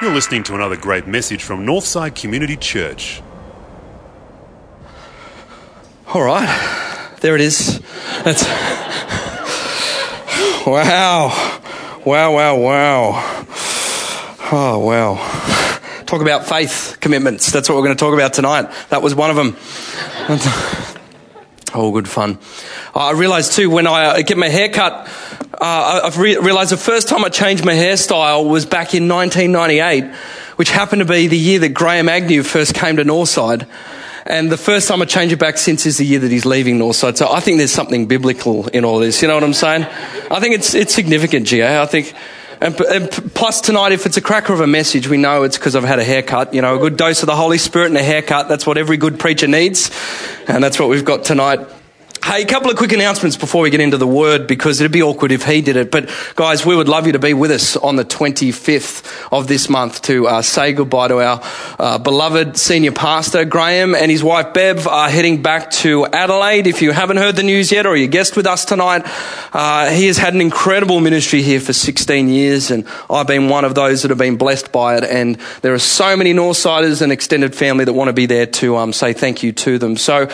You're listening to another great message from Northside Community Church. All right, there it is. That's wow, wow, wow, wow. Oh wow. Talk about faith commitments. That's what we're going to talk about tonight. That was one of them. Oh, good fun. I realized too when I uh, get my hair cut, uh, I've re- realized the first time I changed my hairstyle was back in 1998, which happened to be the year that Graham Agnew first came to Northside. And the first time I changed it back since is the year that he's leaving Northside. So I think there's something biblical in all this. You know what I'm saying? I think it's, it's significant, GA. I think, and, and plus tonight, if it's a cracker of a message, we know it's because I've had a haircut. You know, a good dose of the Holy Spirit and a haircut. That's what every good preacher needs. And that's what we've got tonight. Hey, a couple of quick announcements before we get into the word because it'd be awkward if he did it. But guys, we would love you to be with us on the 25th of this month to uh, say goodbye to our uh, beloved senior pastor, Graham, and his wife, Bev, are heading back to Adelaide. If you haven't heard the news yet or you're guest with us tonight, uh, he has had an incredible ministry here for 16 years and I've been one of those that have been blessed by it. And there are so many Northsiders and extended family that want to be there to um, say thank you to them. So,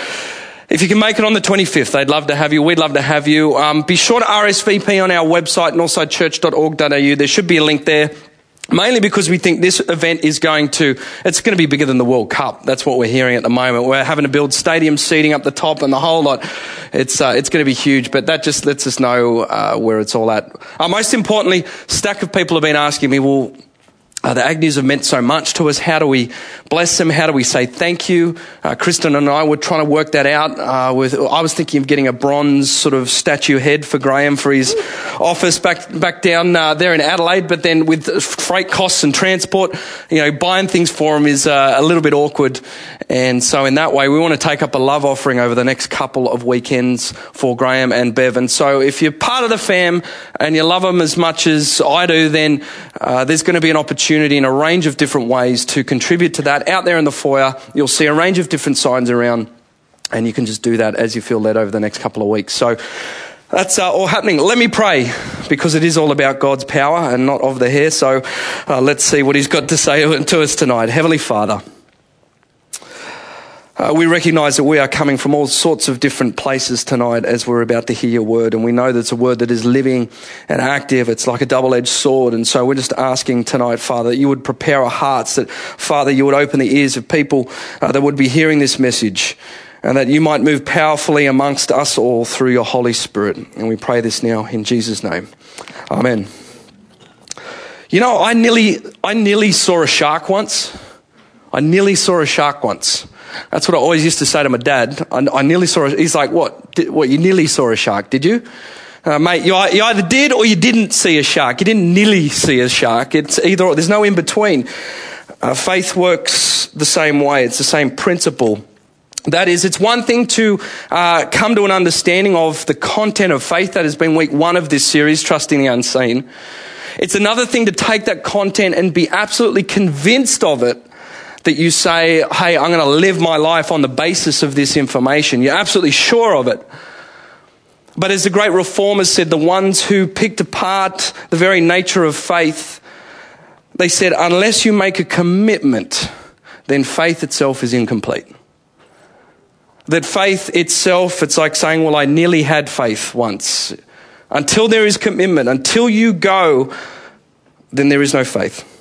if you can make it on the 25th, they'd love to have you. We'd love to have you. Um, be sure to RSVP on our website, northsidechurch.org.au. There should be a link there. Mainly because we think this event is going to, it's going to be bigger than the World Cup. That's what we're hearing at the moment. We're having to build stadium seating up the top and the whole lot. It's, uh, it's going to be huge, but that just lets us know uh, where it's all at. Uh, most importantly, stack of people have been asking me, well, uh, the Agnews have meant so much to us. How do we bless them? How do we say thank you? Uh, Kristen and I were trying to work that out. Uh, with I was thinking of getting a bronze sort of statue head for Graham for his office back back down uh, there in Adelaide. But then with freight costs and transport, you know, buying things for him is uh, a little bit awkward. And so in that way, we want to take up a love offering over the next couple of weekends for Graham and Bev. And so if you're part of the fam and you love them as much as I do, then uh, there's going to be an opportunity in a range of different ways to contribute to that. Out there in the foyer, you'll see a range of different signs around, and you can just do that as you feel led over the next couple of weeks. So that's uh, all happening. Let me pray because it is all about God's power and not of the hair. So uh, let's see what He's got to say to us tonight. Heavenly Father. Uh, we recognize that we are coming from all sorts of different places tonight as we're about to hear your word. And we know that it's a word that is living and active. It's like a double edged sword. And so we're just asking tonight, Father, that you would prepare our hearts, that, Father, you would open the ears of people uh, that would be hearing this message. And that you might move powerfully amongst us all through your Holy Spirit. And we pray this now in Jesus' name. Amen. You know, I nearly, I nearly saw a shark once. I nearly saw a shark once. That's what I always used to say to my dad. I, I nearly saw. A, he's like, "What? Did, what? You nearly saw a shark? Did you?" Uh, mate, you, you, either did or you didn't see a shark. You didn't nearly see a shark. It's either or. There's no in between. Uh, faith works the same way. It's the same principle. That is, it's one thing to uh, come to an understanding of the content of faith. That has been week one of this series, Trusting the Unseen. It's another thing to take that content and be absolutely convinced of it that you say, hey, I'm going to live my life on the basis of this information. You're absolutely sure of it. But as the great reformers said, the ones who picked apart the very nature of faith, they said, unless you make a commitment, then faith itself is incomplete. That faith itself, it's like saying, well, I nearly had faith once. Until there is commitment, until you go, then there is no faith.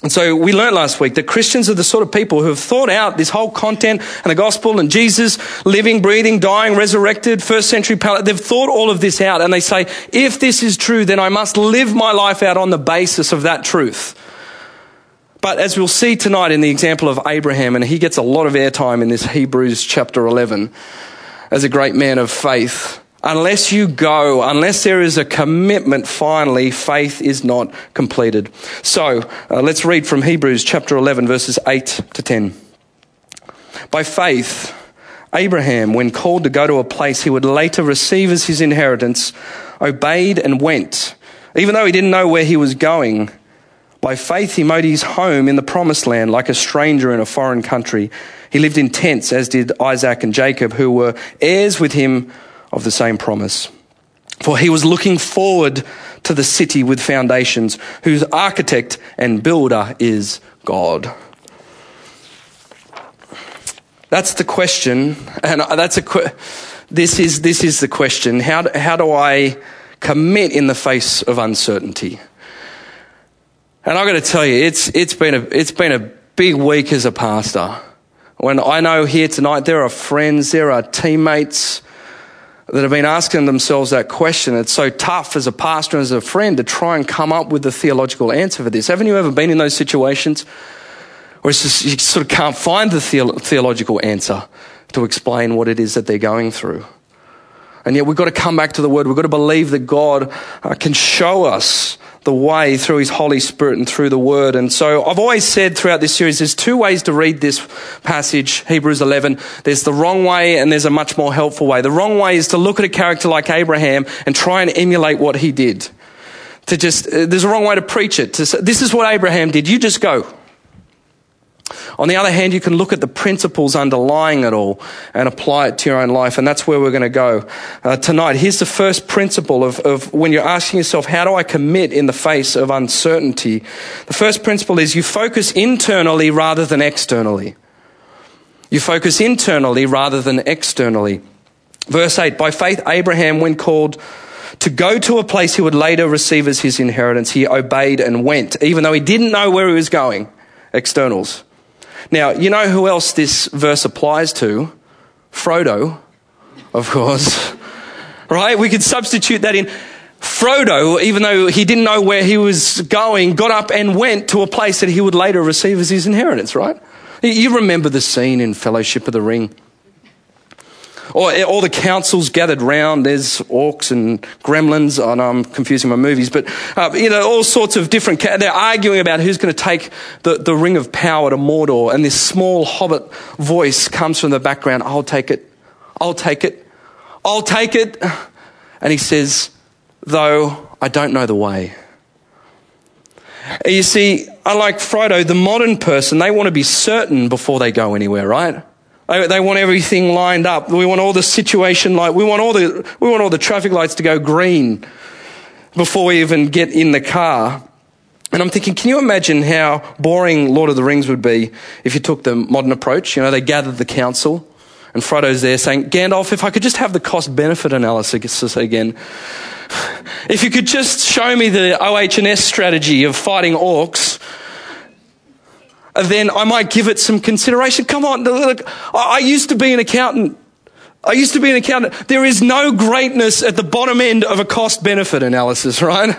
And so we learned last week that Christians are the sort of people who have thought out this whole content and the gospel and Jesus living, breathing, dying, resurrected, first century palate. They've thought all of this out and they say, if this is true, then I must live my life out on the basis of that truth. But as we'll see tonight in the example of Abraham, and he gets a lot of airtime in this Hebrews chapter 11 as a great man of faith, Unless you go, unless there is a commitment, finally, faith is not completed. So, uh, let's read from Hebrews chapter 11, verses 8 to 10. By faith, Abraham, when called to go to a place he would later receive as his inheritance, obeyed and went, even though he didn't know where he was going. By faith, he made his home in the promised land like a stranger in a foreign country. He lived in tents, as did Isaac and Jacob, who were heirs with him of the same promise. For he was looking forward to the city with foundations, whose architect and builder is God. That's the question, and that's a que- this is this is the question. How do, how do I commit in the face of uncertainty? And I've got to tell you, it's it's been a it's been a big week as a pastor. When I know here tonight there are friends, there are teammates that have been asking themselves that question. It's so tough as a pastor and as a friend to try and come up with the theological answer for this. Haven't you ever been in those situations where just, you sort of can't find the theological answer to explain what it is that they're going through? And yet we've got to come back to the word. We've got to believe that God uh, can show us the way through His Holy Spirit and through the Word. And so I've always said throughout this series, there's two ways to read this passage, Hebrews 11. There's the wrong way and there's a much more helpful way. The wrong way is to look at a character like Abraham and try and emulate what he did. To just, uh, there's a wrong way to preach it. To say, this is what Abraham did. You just go. On the other hand, you can look at the principles underlying it all and apply it to your own life, and that's where we're going to go uh, tonight. Here's the first principle of, of when you're asking yourself, how do I commit in the face of uncertainty? The first principle is you focus internally rather than externally. You focus internally rather than externally. Verse 8 By faith, Abraham, when called to go to a place he would later receive as his inheritance, he obeyed and went, even though he didn't know where he was going. Externals. Now, you know who else this verse applies to? Frodo, of course. right? We could substitute that in. Frodo, even though he didn't know where he was going, got up and went to a place that he would later receive as his inheritance, right? You remember the scene in Fellowship of the Ring or all the councils gathered round. There's orcs and gremlins. I know I'm confusing my movies, but uh, you know all sorts of different. Ca- they're arguing about who's going to take the, the ring of power to Mordor, and this small hobbit voice comes from the background. I'll take it. I'll take it. I'll take it. And he says, though I don't know the way. You see, unlike Frodo, the modern person, they want to be certain before they go anywhere, right? They, want everything lined up. We want all the situation like we want all the we want all the traffic lights to go green before we even get in the car. And I'm thinking, can you imagine how boring Lord of the Rings would be if you took the modern approach? You know, they gathered the council, and Frodo's there saying, Gandalf, if I could just have the cost benefit analysis again. If you could just show me the OH&S strategy of fighting orcs, then I might give it some consideration. Come on, look, I used to be an accountant. I used to be an accountant. There is no greatness at the bottom end of a cost benefit analysis, right?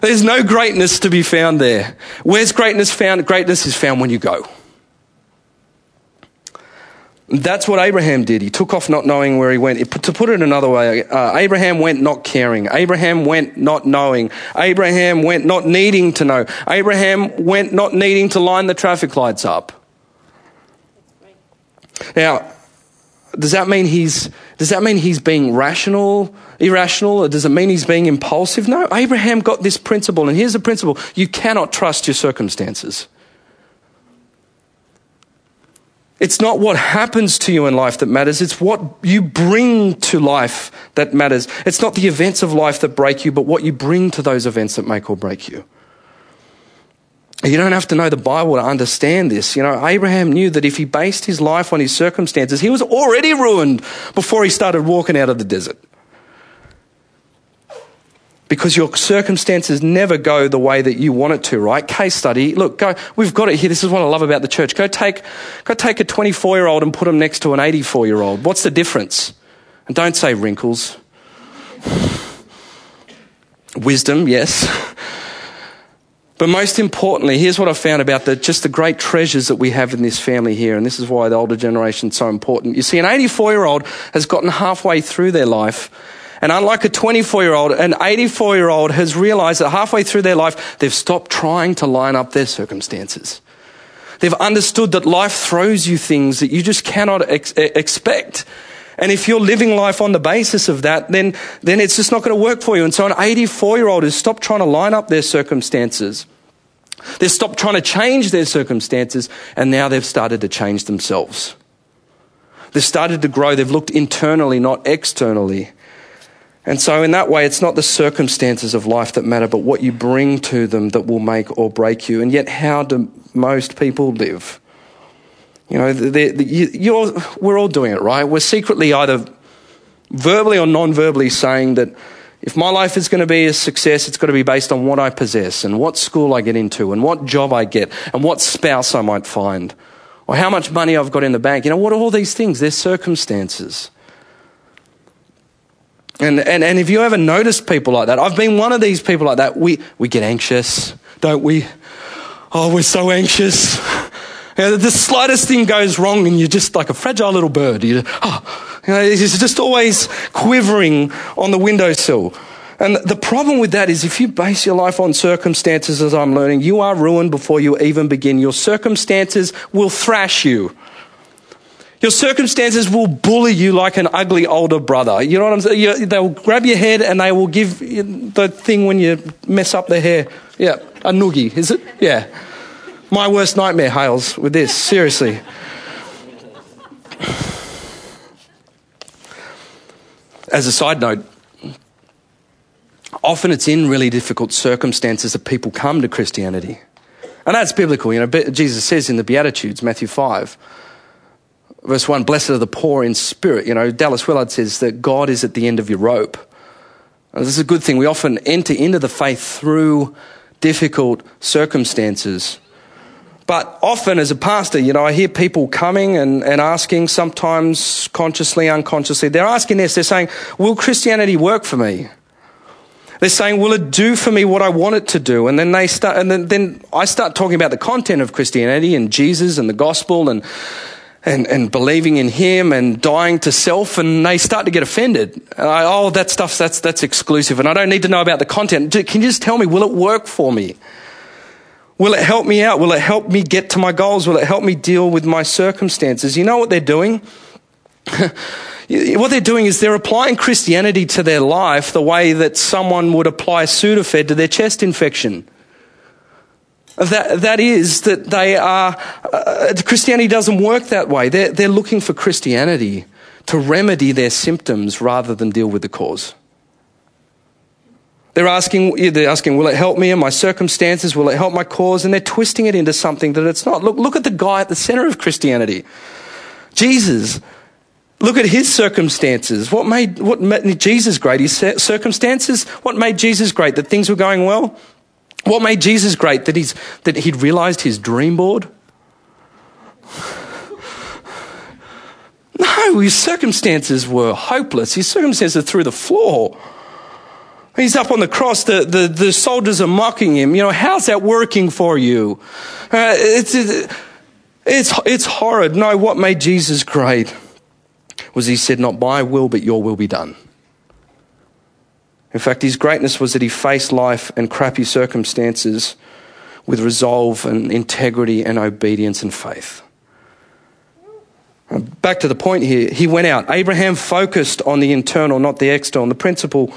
There's no greatness to be found there. Where's greatness found? Greatness is found when you go. That's what Abraham did. He took off not knowing where he went. To put it another way, uh, Abraham went not caring. Abraham went not knowing. Abraham went not needing to know. Abraham went not needing to line the traffic lights up. Now, does that mean he's does that mean he's being rational, irrational, or does it mean he's being impulsive? No, Abraham got this principle, and here's the principle: you cannot trust your circumstances. It's not what happens to you in life that matters, it's what you bring to life that matters. It's not the events of life that break you, but what you bring to those events that make or break you. You don't have to know the Bible to understand this. You know, Abraham knew that if he based his life on his circumstances, he was already ruined before he started walking out of the desert because your circumstances never go the way that you want it to, right? Case study. Look, go, we've got it here. This is what I love about the church. Go take, go take a 24 year old and put him next to an 84 year old. What's the difference? And don't say wrinkles. Wisdom, yes. But most importantly, here's what I found about the, just the great treasures that we have in this family here, and this is why the older generation is so important. You see, an 84 year old has gotten halfway through their life and unlike a 24 year old, an 84 year old has realized that halfway through their life, they've stopped trying to line up their circumstances. They've understood that life throws you things that you just cannot ex- expect. And if you're living life on the basis of that, then, then it's just not going to work for you. And so an 84 year old has stopped trying to line up their circumstances. They've stopped trying to change their circumstances, and now they've started to change themselves. They've started to grow. They've looked internally, not externally. And so, in that way, it's not the circumstances of life that matter, but what you bring to them that will make or break you. And yet, how do most people live? You know, they're, you're, we're all doing it, right? We're secretly either verbally or non verbally saying that if my life is going to be a success, it's got to be based on what I possess and what school I get into and what job I get and what spouse I might find or how much money I've got in the bank. You know, what are all these things? They're circumstances. And, and, and if you ever notice people like that, I've been one of these people like that. We, we get anxious, don't we? Oh, we're so anxious. You know, the slightest thing goes wrong and you're just like a fragile little bird. You, oh, you know, it's just always quivering on the windowsill. And the problem with that is if you base your life on circumstances, as I'm learning, you are ruined before you even begin. Your circumstances will thrash you. Your circumstances will bully you like an ugly older brother. You know what I'm saying? They'll grab your head and they will give the thing when you mess up the hair. Yeah, a noogie, is it? Yeah. My worst nightmare, Hales, with this, seriously. As a side note, often it's in really difficult circumstances that people come to Christianity. And that's biblical. You know, Jesus says in the Beatitudes, Matthew 5, verse 1, blessed are the poor in spirit. You know, Dallas Willard says that God is at the end of your rope. And this is a good thing. We often enter into the faith through difficult circumstances. But often, as a pastor, you know, I hear people coming and, and asking, sometimes consciously, unconsciously, they're asking this, they're saying, Will Christianity work for me? They're saying, Will it do for me what I want it to do? And then they start, and then, then I start talking about the content of Christianity and Jesus and the gospel and, and, and believing in him and dying to self and they start to get offended. I, oh, that stuff, that's, that's exclusive and I don't need to know about the content. Can you just tell me, will it work for me? Will it help me out? Will it help me get to my goals? Will it help me deal with my circumstances? You know what they're doing? what they're doing is they're applying Christianity to their life the way that someone would apply Sudafed to their chest infection. That, that is, that they are, uh, Christianity doesn't work that way. They're, they're looking for Christianity to remedy their symptoms rather than deal with the cause. They're asking, they're asking, will it help me in my circumstances? Will it help my cause? And they're twisting it into something that it's not. Look, look at the guy at the center of Christianity. Jesus. Look at his circumstances. What made, what made Jesus great? His circumstances? What made Jesus great? That things were going well? What made Jesus great? That, he's, that he'd realized his dream board? No, his circumstances were hopeless. His circumstances are through the floor. He's up on the cross. The, the, the soldiers are mocking him. You know, how's that working for you? Uh, it's, it's, it's horrid. No, what made Jesus great was he said, Not my will, but your will be done. In fact, his greatness was that he faced life and crappy circumstances with resolve and integrity and obedience and faith. Uh, back to the point here, he went out. Abraham focused on the internal, not the external. The principle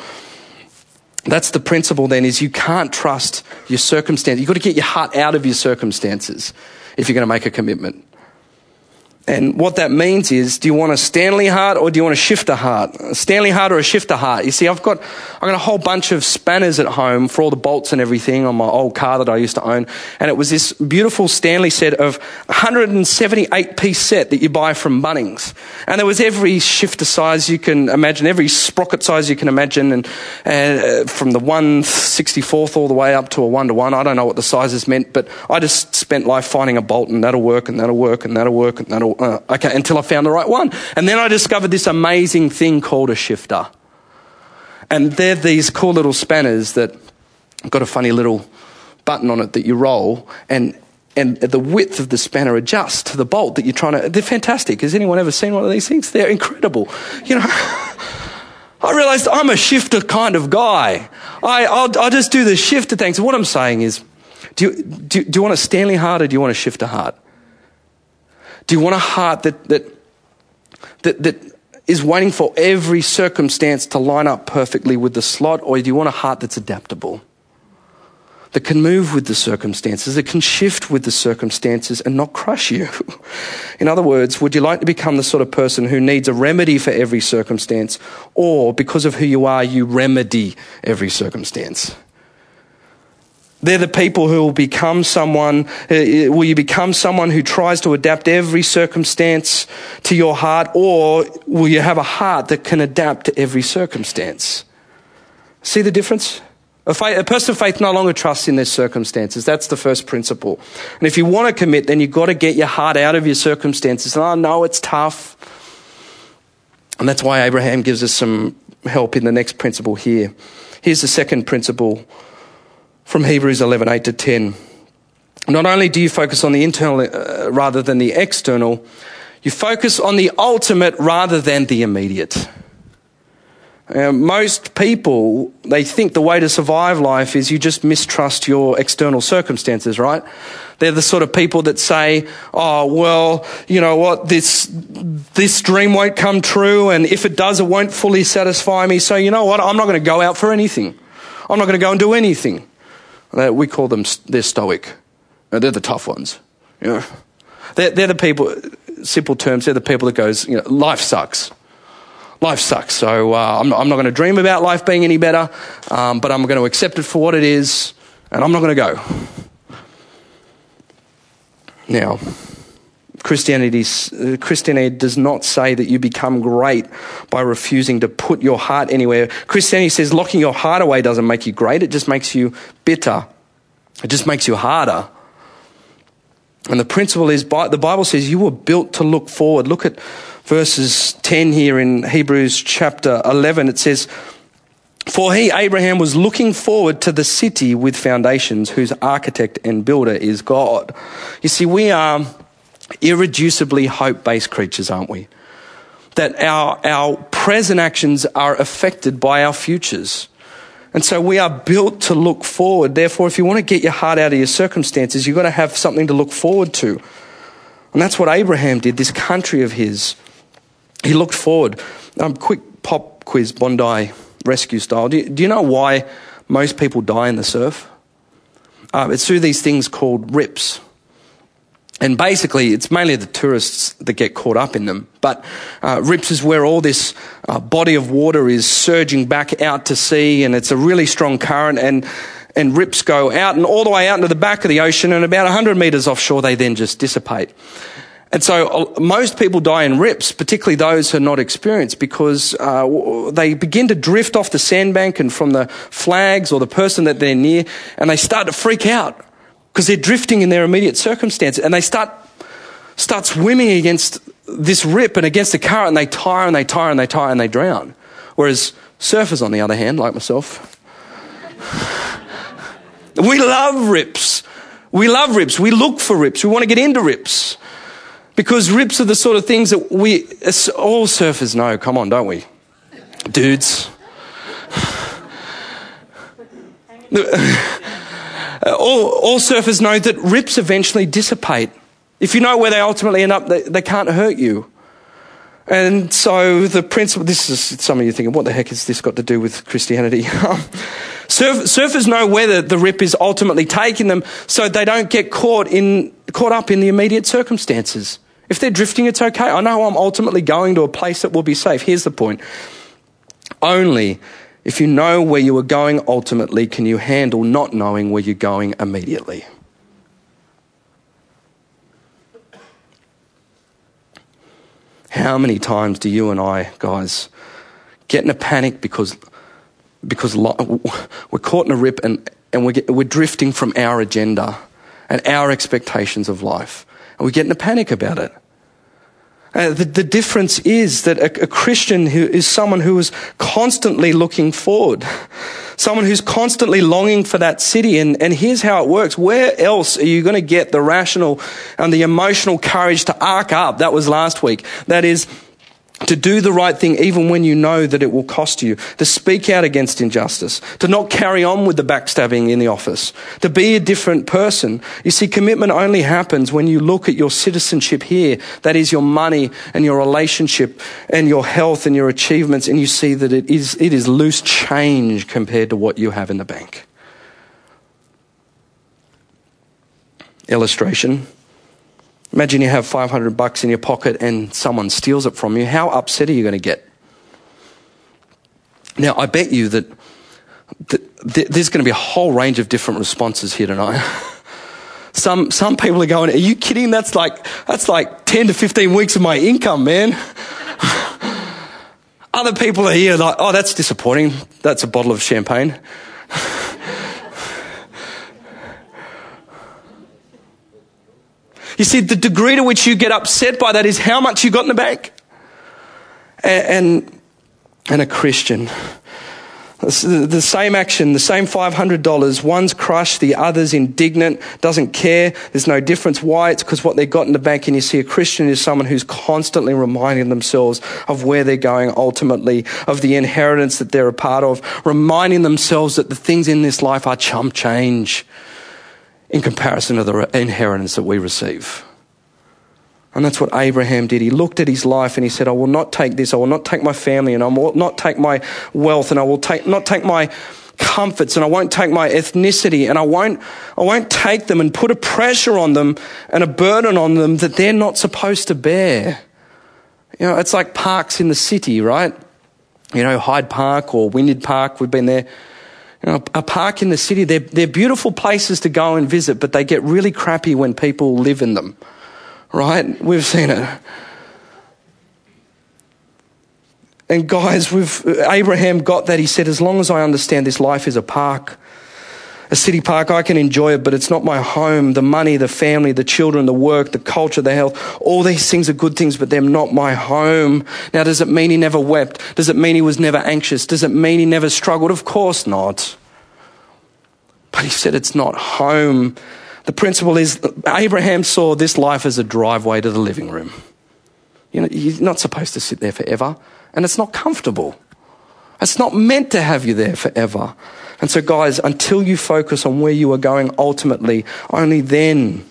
that's the principle then is you can't trust your circumstance. You've got to get your heart out of your circumstances if you're going to make a commitment. And what that means is, do you want a Stanley heart or do you want a shifter heart? A Stanley heart or a shifter heart? You see, I've got, I've got a whole bunch of spanners at home for all the bolts and everything on my old car that I used to own. And it was this beautiful Stanley set of 178 piece set that you buy from Bunnings. And there was every shifter size you can imagine, every sprocket size you can imagine. And, uh, from the 164th all the way up to a one to one. I don't know what the sizes meant, but I just spent life finding a bolt and that'll work and that'll work and that'll work and that'll uh, okay, until I found the right one. And then I discovered this amazing thing called a shifter. And they're these cool little spanners that got a funny little button on it that you roll, and and the width of the spanner adjusts to the bolt that you're trying to. They're fantastic. Has anyone ever seen one of these things? They're incredible. You know, I realized I'm a shifter kind of guy. I, I'll, I'll just do the shifter thing. So what I'm saying is, do you, do, do you want a Stanley heart or do you want a shifter heart? Do you want a heart that, that, that, that is waiting for every circumstance to line up perfectly with the slot, or do you want a heart that's adaptable? That can move with the circumstances, that can shift with the circumstances and not crush you. In other words, would you like to become the sort of person who needs a remedy for every circumstance, or because of who you are, you remedy every circumstance? They're the people who will become someone, uh, uh, will you become someone who tries to adapt every circumstance to your heart, or will you have a heart that can adapt to every circumstance? See the difference? A, faith, a, person of faith no longer trusts in their circumstances. That's the first principle. And if you want to commit, then you've got to get your heart out of your circumstances. And I know it's tough. And that's why Abraham gives us some help in the next principle here. Here's the second principle from Hebrews 11 8 to 10. Not only do you focus on the internal uh, rather than the external, you focus on the ultimate rather than the immediate. Uh, most people, they think the way to survive life is you just mistrust your external circumstances, right? They're the sort of people that say, oh, well, you know what, this, this dream won't come true, and if it does, it won't fully satisfy me, so you know what, I'm not going to go out for anything. I'm not going to go and do anything. Uh, we call them, they're stoic. Uh, they're the tough ones. You know? they're, they're the people, simple terms, they're the people that goes, you know, life sucks. Life sucks. So uh, I'm not, not going to dream about life being any better, um, but I'm going to accept it for what it is, and I'm not going to go. Now, Christianity, uh, Christianity does not say that you become great by refusing to put your heart anywhere. Christianity says locking your heart away doesn't make you great, it just makes you bitter. It just makes you harder. And the principle is the Bible says you were built to look forward. Look at verses 10 here in Hebrews chapter 11. It says, For he, Abraham, was looking forward to the city with foundations, whose architect and builder is God. You see, we are irreducibly hope based creatures, aren't we? That our, our present actions are affected by our futures. And so we are built to look forward. Therefore, if you want to get your heart out of your circumstances, you've got to have something to look forward to. And that's what Abraham did, this country of his. He looked forward. Um, quick pop quiz, Bondi rescue style. Do you, do you know why most people die in the surf? Uh, it's through these things called rips. And basically, it's mainly the tourists that get caught up in them. But uh, Rips is where all this uh, body of water is surging back out to sea, and it's a really strong current. And and rips go out and all the way out into the back of the ocean and about 100 meters offshore they then just dissipate. And so uh, most people die in rips, particularly those who are not experienced because uh, they begin to drift off the sandbank and from the flags or the person that they're near and they start to freak out because they're drifting in their immediate circumstance and they start, start swimming against this rip and against the current and they tire and they tire and they tire and they drown. Whereas surfers, on the other hand, like myself, we love rips. We love rips. We look for rips. We want to get into rips. Because rips are the sort of things that we, all surfers know. Come on, don't we? Dudes. Uh, all, all surfers know that rips eventually dissipate. If you know where they ultimately end up, they, they can't hurt you. And so the principle, this is some of you thinking, what the heck has this got to do with Christianity? Surf, surfers know whether the rip is ultimately taking them so they don't get caught in, caught up in the immediate circumstances. If they're drifting, it's okay. I know I'm ultimately going to a place that will be safe. Here's the point. Only if you know where you are going ultimately, can you handle not knowing where you're going immediately? How many times do you and I, guys, get in a panic because, because we're caught in a rip and, and we're, we're drifting from our agenda and our expectations of life? And we get in a panic about it. Uh, the, the, difference is that a, a Christian who is someone who is constantly looking forward, someone who's constantly longing for that city. And, and here's how it works. Where else are you going to get the rational and the emotional courage to arc up? That was last week. That is, to do the right thing even when you know that it will cost you, to speak out against injustice, to not carry on with the backstabbing in the office, to be a different person. You see, commitment only happens when you look at your citizenship here, that is your money and your relationship and your health and your achievements, and you see that it is, it is loose change compared to what you have in the bank. Illustration. Imagine you have 500 bucks in your pocket and someone steals it from you. How upset are you going to get? Now, I bet you that, that there's going to be a whole range of different responses here tonight. some, some people are going, Are you kidding? That's like, that's like 10 to 15 weeks of my income, man. Other people are here like, Oh, that's disappointing. That's a bottle of champagne. You see, the degree to which you get upset by that is how much you got in the bank. And, and, and a Christian. The same action, the same $500, one's crushed, the other's indignant, doesn't care, there's no difference. Why? It's because what they got in the bank, and you see a Christian is someone who's constantly reminding themselves of where they're going ultimately, of the inheritance that they're a part of, reminding themselves that the things in this life are chump change in comparison to the inheritance that we receive. And that's what Abraham did. He looked at his life and he said, I will not take this. I will not take my family and I will not take my wealth and I will take, not take my comforts and I won't take my ethnicity and I won't, I won't take them and put a pressure on them and a burden on them that they're not supposed to bear. You know, it's like parks in the city, right? You know, Hyde Park or Wynyard Park. We've been there you know, a park in the city, they're, they're beautiful places to go and visit, but they get really crappy when people live in them. Right? We've seen it. And guys, we've, Abraham got that. He said, as long as I understand this life is a park, a city park, I can enjoy it, but it's not my home. The money, the family, the children, the work, the culture, the health, all these things are good things, but they're not my home. Now, does it mean he never wept? Does it mean he was never anxious? Does it mean he never struggled? Of course not. But he said it's not home. The principle is Abraham saw this life as a driveway to the living room. You know, you're not supposed to sit there forever, and it's not comfortable. It's not meant to have you there forever. And so, guys, until you focus on where you are going ultimately, only then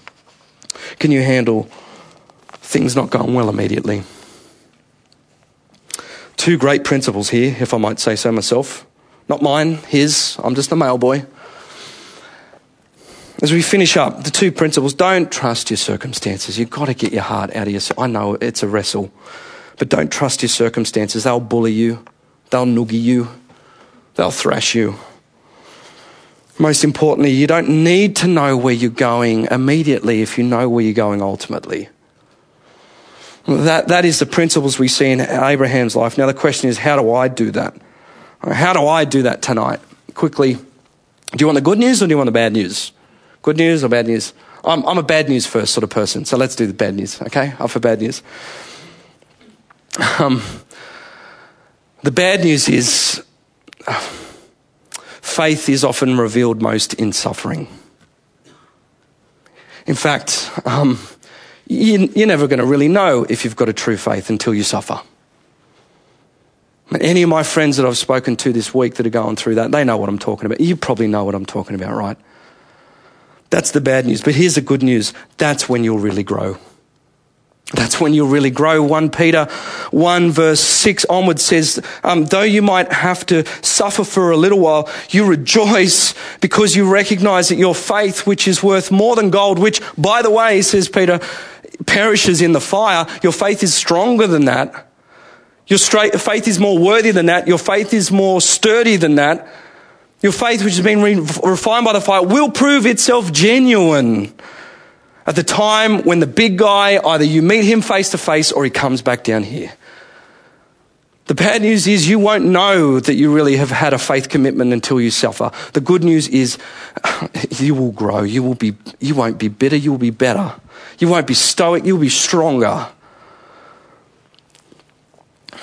can you handle things not going well immediately. Two great principles here, if I might say so myself. Not mine, his. I'm just a mail boy. As we finish up, the two principles don't trust your circumstances. You've got to get your heart out of your. I know it's a wrestle, but don't trust your circumstances. They'll bully you, they'll noogie you, they'll thrash you. Most importantly, you don't need to know where you're going immediately if you know where you're going ultimately. That, that is the principles we see in Abraham's life. Now, the question is, how do I do that? How do I do that tonight? Quickly, do you want the good news or do you want the bad news? Good news or bad news? I'm, I'm a bad news first sort of person, so let's do the bad news, okay? Up for bad news. Um, the bad news is. Uh, faith is often revealed most in suffering. In fact, um, you, you're never going to really know if you've got a true faith until you suffer. Any of my friends that I've spoken to this week that are going through that, they know what I'm talking about. You probably know what I'm talking about, right? That's the bad news. But here's the good news that's when you'll really grow. That's when you'll really grow. 1 Peter 1 verse 6 onward says, um, though you might have to suffer for a little while, you rejoice because you recognize that your faith, which is worth more than gold, which, by the way, says Peter, perishes in the fire, your faith is stronger than that. Your straight, faith is more worthy than that. Your faith is more sturdy than that. Your faith, which has been re- refined by the fire, will prove itself genuine at the time when the big guy, either you meet him face to face or he comes back down here. The bad news is you won't know that you really have had a faith commitment until you suffer. The good news is you will grow. You will be, you won't be bitter. You will be better. You won't be stoic. You'll be stronger.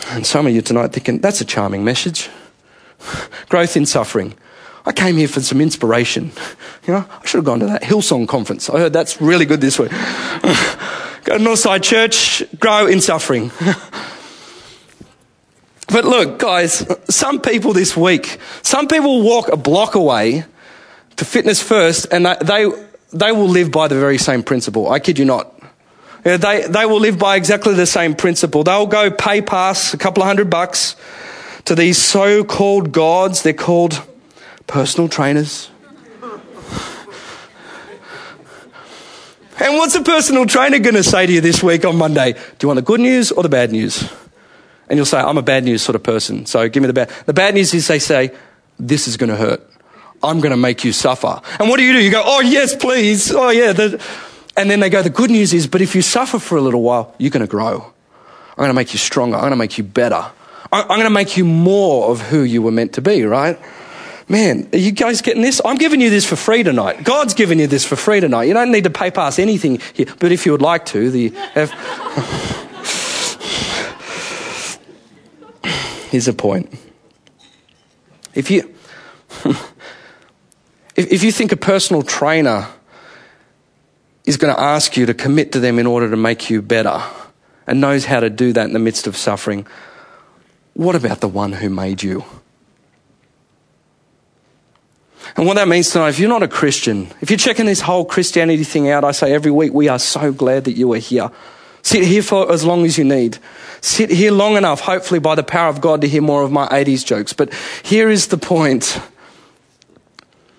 And some of you tonight thinking, that's a charming message. Growth in suffering. I came here for some inspiration. You know, I should have gone to that Hillsong conference. I heard that's really good this week. Go to Northside Church, grow in suffering. but look, guys, some people this week, some people walk a block away to fitness first and they, they will live by the very same principle. I kid you not. Yeah, they, they will live by exactly the same principle. They'll go pay pass a couple of hundred bucks to these so called gods. They're called personal trainers. And what's a personal trainer going to say to you this week on Monday? Do you want the good news or the bad news? And you'll say, I'm a bad news sort of person. So give me the bad. The bad news is they say, this is going to hurt. I'm going to make you suffer. And what do you do? You go, oh, yes, please. Oh, yeah. And then they go, the good news is, but if you suffer for a little while, you're going to grow. I'm going to make you stronger. I'm going to make you better. I'm going to make you more of who you were meant to be, right? Man, are you guys getting this? I'm giving you this for free tonight. God's giving you this for free tonight. You don't need to pay pass anything here, but if you would like to, the. Here's a point. If you, if, if you think a personal trainer is going to ask you to commit to them in order to make you better and knows how to do that in the midst of suffering, what about the one who made you? And what that means tonight, if you're not a Christian, if you're checking this whole Christianity thing out, I say every week, we are so glad that you are here. Sit here for as long as you need. Sit here long enough, hopefully by the power of God, to hear more of my 80s jokes. But here is the point.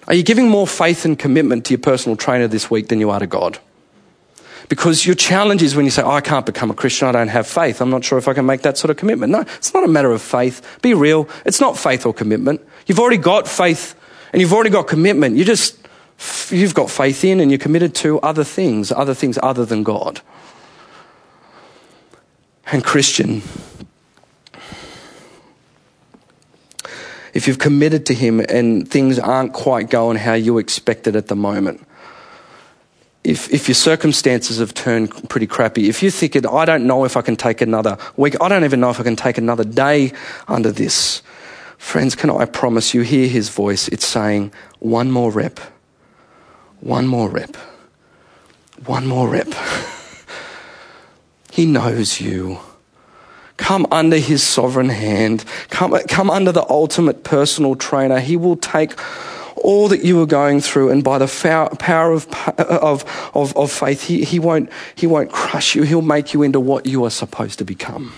Are you giving more faith and commitment to your personal trainer this week than you are to God? Because your challenge is when you say, oh, I can't become a Christian, I don't have faith. I'm not sure if I can make that sort of commitment. No, it's not a matter of faith. Be real. It's not faith or commitment. You've already got faith and you've already got commitment. You just, you've got faith in and you're committed to other things, other things other than God. And Christian, if you've committed to Him and things aren't quite going how you expected at the moment, if, if your circumstances have turned pretty crappy, if you're thinking, I don't know if I can take another week, I don't even know if I can take another day under this, friends, can I promise you, hear his voice? It's saying, one more rep, one more rep, one more rep. he knows you. Come under his sovereign hand. Come, come under the ultimate personal trainer. He will take all that you are going through, and by the power of, uh, of, of, of faith, he, he, won't, he won't crush you. He'll make you into what you are supposed to become.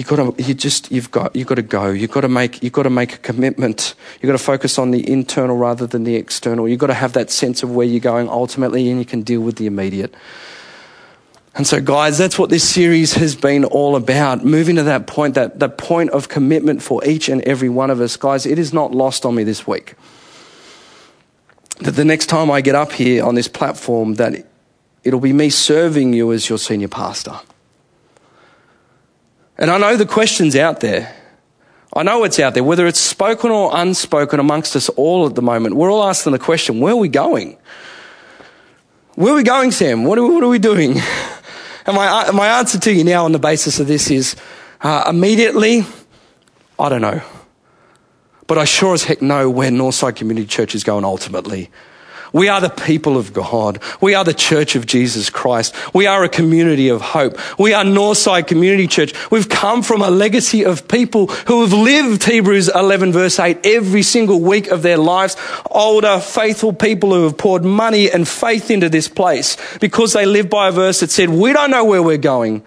You got to, you just, you've got, you've got to go. You've got to make, you've got to make a commitment. You've got to focus on the internal rather than the external. You've got to have that sense of where you're going ultimately, and you can deal with the immediate. And so, guys, that's what this series has been all about. Moving to that point, that, that point of commitment for each and every one of us. Guys, it is not lost on me this week. That the next time I get up here on this platform, that it'll be me serving you as your senior pastor. And I know the question's out there. I know it's out there, whether it's spoken or unspoken amongst us all at the moment. We're all asking the question, where are we going? Where are we going, Sam? What are, what are we doing? And my, my answer to you now on the basis of this is uh, immediately, I don't know. But I sure as heck know where Northside Community Church is going ultimately. We are the people of God. We are the church of Jesus Christ. We are a community of hope. We are Northside Community Church. We've come from a legacy of people who have lived Hebrews 11 verse 8 every single week of their lives. Older, faithful people who have poured money and faith into this place because they live by a verse that said, we don't know where we're going.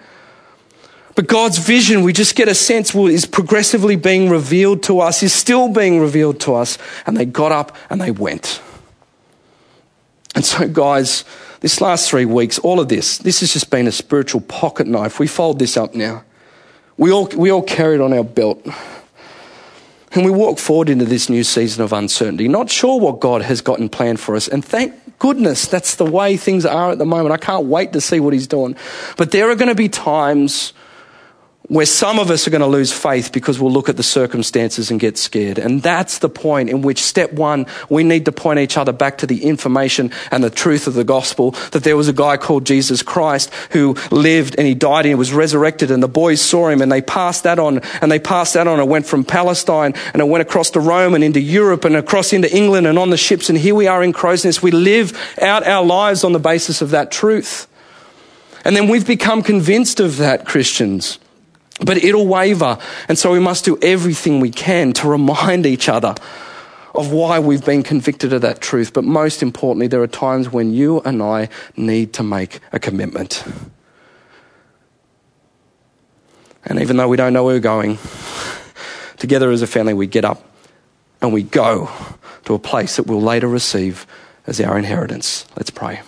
But God's vision, we just get a sense, is progressively being revealed to us, is still being revealed to us. And they got up and they went. And so, guys, this last three weeks, all of this, this has just been a spiritual pocket knife. We fold this up now. We all, we all carry it on our belt. And we walk forward into this new season of uncertainty, not sure what God has got in plan for us. And thank goodness that's the way things are at the moment. I can't wait to see what He's doing. But there are going to be times where some of us are going to lose faith because we'll look at the circumstances and get scared. And that's the point in which step one, we need to point each other back to the information and the truth of the gospel that there was a guy called Jesus Christ who lived and he died and he was resurrected and the boys saw him and they passed that on and they passed that on. It went from Palestine and it went across to Rome and into Europe and across into England and on the ships. And here we are in Crows Nest. We live out our lives on the basis of that truth. And then we've become convinced of that, Christians. But it'll waver. And so we must do everything we can to remind each other of why we've been convicted of that truth. But most importantly, there are times when you and I need to make a commitment. And even though we don't know where we're going, together as a family, we get up and we go to a place that we'll later receive as our inheritance. Let's pray.